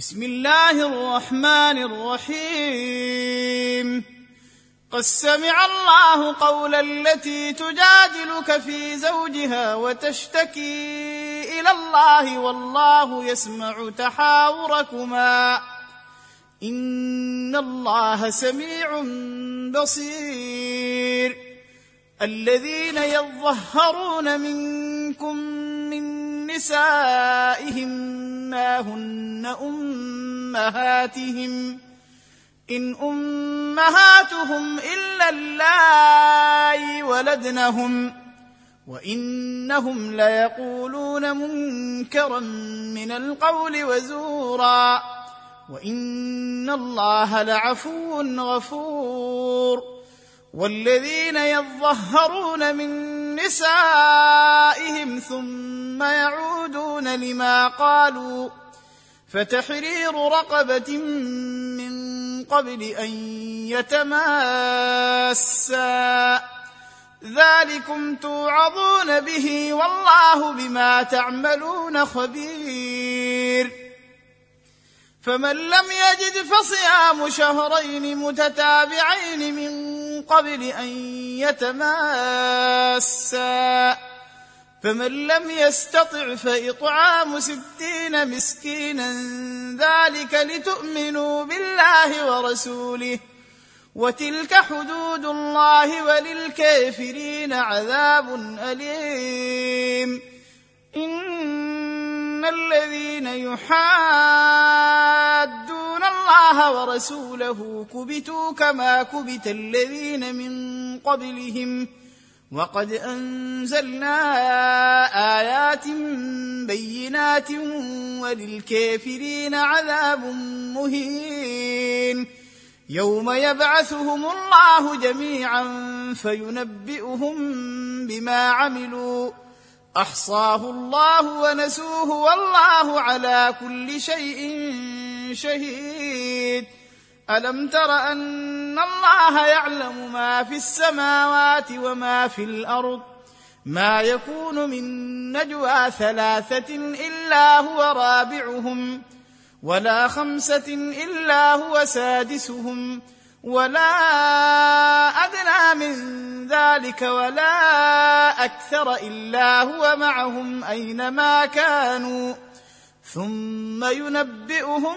بسم الله الرحمن الرحيم. قد سمع الله قول التي تجادلك في زوجها وتشتكي إلى الله والله يسمع تحاوركما. إن الله سميع بصير. الذين يظهرون منكم من نسائهم ما هن امهاتهم ان امهاتهم الا اللائي ولدنهم وانهم ليقولون منكرا من القول وزورا وان الله لعفو غفور والذين يظهرون من نسائهم ثم يعودون لما قالوا فتحرير رقبة من قبل أن يتماسا. ذلكم توعظون به والله بما تعملون خبير. فمن لم يجد فصيام شهرين متتابعين من قبل أن يتماسا. فمن لم يستطع فإطعام ستين مسكينا ذلك لتؤمنوا بالله ورسوله وتلك حدود الله وللكافرين عذاب أليم. إن الذين يحادون الله ورسوله كبتوا كما كبت الذين من قبلهم وقد أنزلنا آيات بينات وللكافرين عذاب مهين. يوم يبعثهم الله جميعا فينبئهم بما عملوا. أحصاه الله ونسوه والله على كل شيء شهيد. ألم تر أن الله يعلم ما في السماوات وما في الأرض ما يكون من نجوى ثلاثة الا هو رابعهم ولا خمسه الا هو سادسهم ولا ادنى من ذلك ولا أكثر الا هو معهم اينما كانوا ثم ينبئهم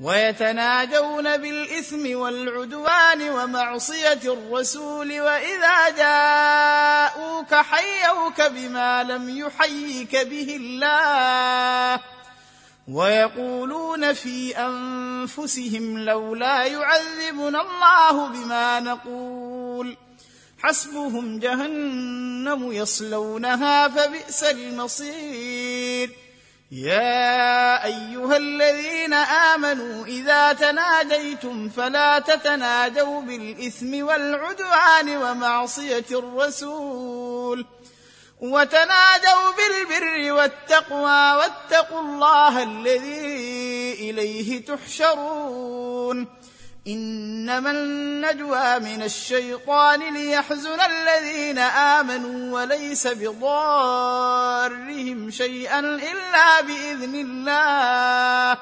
ويتناجون بالإثم والعدوان ومعصية الرسول وإذا جاءوك حيوك بما لم يحيك به الله ويقولون في أنفسهم لولا يعذبنا الله بما نقول حسبهم جهنم يصلونها فبئس المصير يا أيها الذين آمنوا إذا تناجيتم فلا تتناجوا بالإثم والعدوان ومعصية الرسول وتناجوا بالبر والتقوى واتقوا الله الذي إليه تحشرون إنما النجوى من الشيطان ليحزن الذين آمنوا وليس بضارهم شيئا إلا بإذن الله.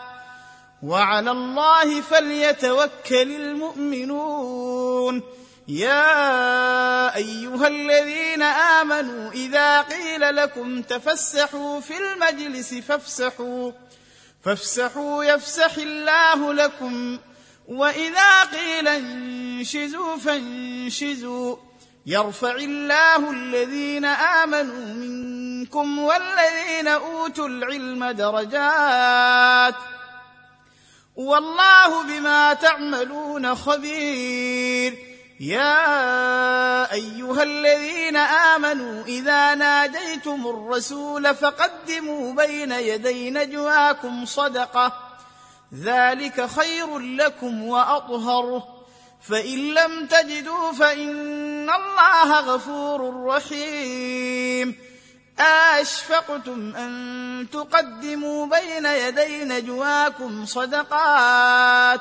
وعلى الله فليتوكل المؤمنون. يا أيها الذين آمنوا إذا قيل لكم تفسحوا في المجلس فافسحوا. فافسحوا يفسح الله لكم. وإذا قيل انشزوا فانشزوا. يرفع الله الذين آمنوا منكم والذين أوتوا العلم درجات. والله بما تعملون خبير. يا أيها الذين آمنوا إذا ناجيتم الرسول فقدموا بين يدي نجواكم صدقة. ذلك خير لكم وأطهر. فإن لم تجدوا فإن الله غفور رحيم. اشفقتم أن تقدموا بين يدي نجواكم صدقات.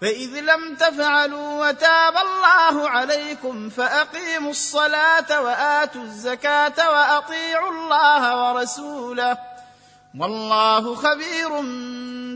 فإذ لم تفعلوا وتاب الله عليكم فأقيموا الصلاة وآتوا الزكاة وأطيعوا الله ورسوله. والله خبير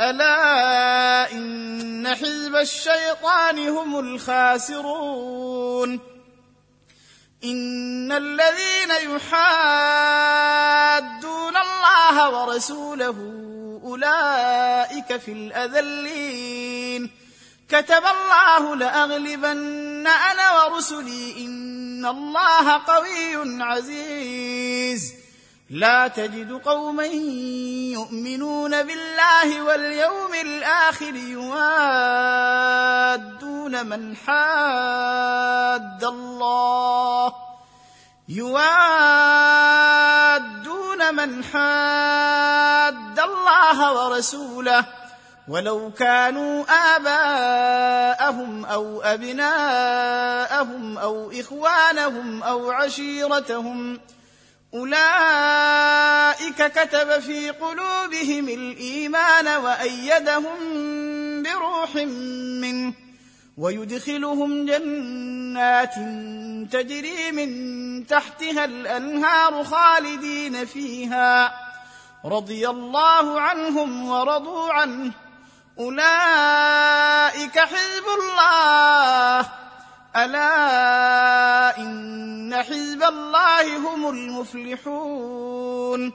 ألا إن حزب الشيطان هم الخاسرون. إن الذين يحادون الله ورسوله أولئك في الأذلين. كتب الله لأغلبن أنا ورسلي إن الله قوي عزيز. لا تجد قوما يؤمنون بالله واليوم الآخر يوادون من حاد الله. يوادون من حاد الله ورسوله. ولو كانوا آباءهم أو أبناءهم أو إخوانهم أو عشيرتهم أولئك كتب في قلوبهم الإيمان وأيدهم بروح منه ويدخلهم جنات تجري من تحتها الأنهار خالدين فيها. رضي الله عنهم ورضوا عنه. أولئك حزب الله. ألا إن حزب الله هم المفلحون